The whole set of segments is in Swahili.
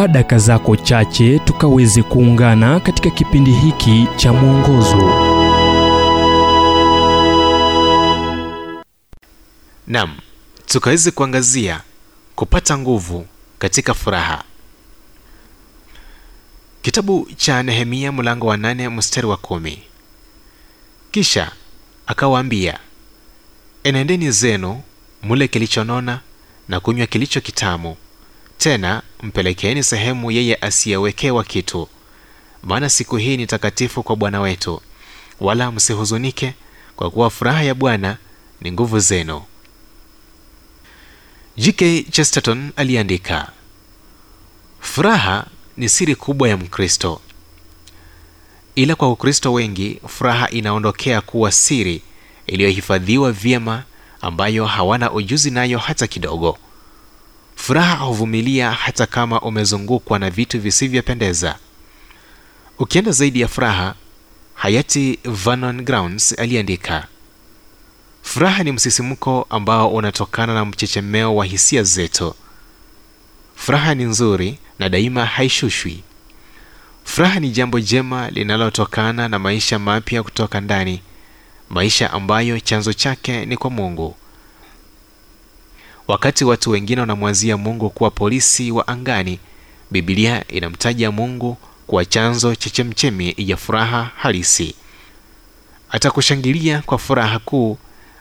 chukua daka zako chache tukaweze kuungana katika kipindi hiki cha mwongozo nam tukaweze kuangazia kupata nguvu katika furaha. Kitabu cha Nehemia mlango wa nane mstari wa kumi. Kisha akawaambia, enendeni zenu mule kilichonona na kunywa kilicho kitamu, tena mpelekeeni sehemu yeye asiyewekewa kitu, maana siku hii ni takatifu kwa Bwana wetu, wala msihuzunike, kwa kuwa furaha ya Bwana ni nguvu zenu. j.k Chesterton aliandika, furaha ni siri kubwa ya Mkristo, ila kwa Ukristo wengi furaha inaondokea kuwa siri iliyohifadhiwa vyema, ambayo hawana ujuzi nayo hata kidogo. Furaha huvumilia hata kama umezungukwa na vitu visivyopendeza. Ukienda zaidi ya furaha, hayati Vernon Grounds aliandika, furaha ni msisimko ambao unatokana na mchechemeo wa hisia zetu. Furaha ni nzuri na daima haishushwi. Furaha ni jambo jema linalotokana na maisha mapya kutoka ndani, maisha ambayo chanzo chake ni kwa Mungu. Wakati watu wengine wanamwazia Mungu kuwa polisi wa angani, bibilia inamtaja Mungu kuwa chanzo cha chemchemi ya furaha halisi. Atakushangilia kwa furaha kuu,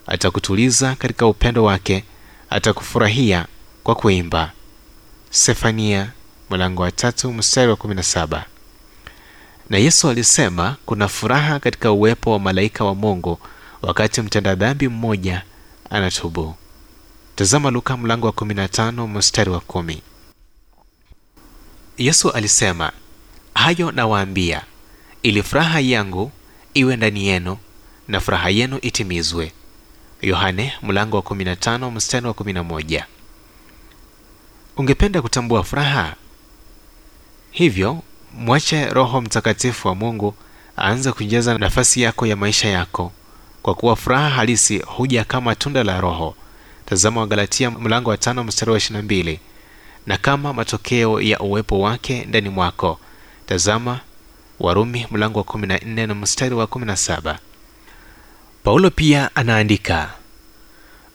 atakutuliza katika upendo wake, atakufurahia kwa kuimba. Sefania mlango wa tatu wa na. Na Yesu alisema kuna furaha katika uwepo wa malaika wa Mungu wakati mtenda dhambi mmoja anatubu. Tazama Luka mlango wa 15 mstari wa kumi. Yesu alisema hayo nawaambia, ili furaha yangu iwe ndani yenu na furaha yenu itimizwe. Yohane mlango wa 15 mstari wa 11. Ungependa kutambua furaha? Hivyo mwache Roho Mtakatifu wa Mungu aanze kujaza nafasi yako ya maisha yako, kwa kuwa furaha halisi huja kama tunda la Roho. Tazama Wagalatia mlango wa tano mstari wa 22. Na kama matokeo ya uwepo wake ndani mwako, tazama Warumi mlango wa 14 na mstari wa 17. Paulo pia anaandika,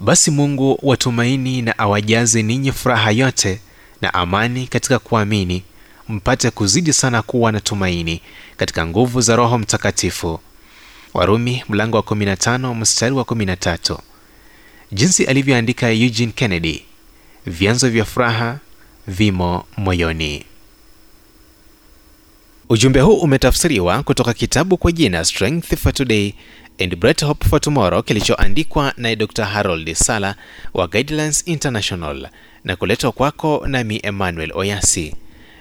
basi Mungu watumaini na awajaze ninyi furaha yote na amani katika kuamini, mpate kuzidi sana kuwa na tumaini katika nguvu za Roho Mtakatifu. Warumi mlango wa 15 mstari wa 13. Jinsi alivyoandika Eugene Kennedy, vyanzo vya furaha vimo moyoni. Ujumbe huu umetafsiriwa kutoka kitabu kwa jina Strength for Today and Bright Hope for Tomorrow kilichoandikwa na Dr. Harold Sala wa Guidelines International na kuletwa kwako nami Emmanuel Oyasi.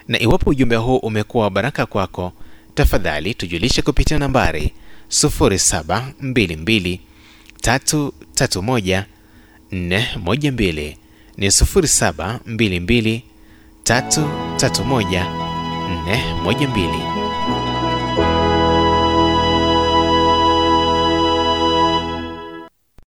Na iwapo ujumbe huu umekuwa baraka kwako, tafadhali tujulishe kupitia nambari 0722 331 412 ni 0722 331 412.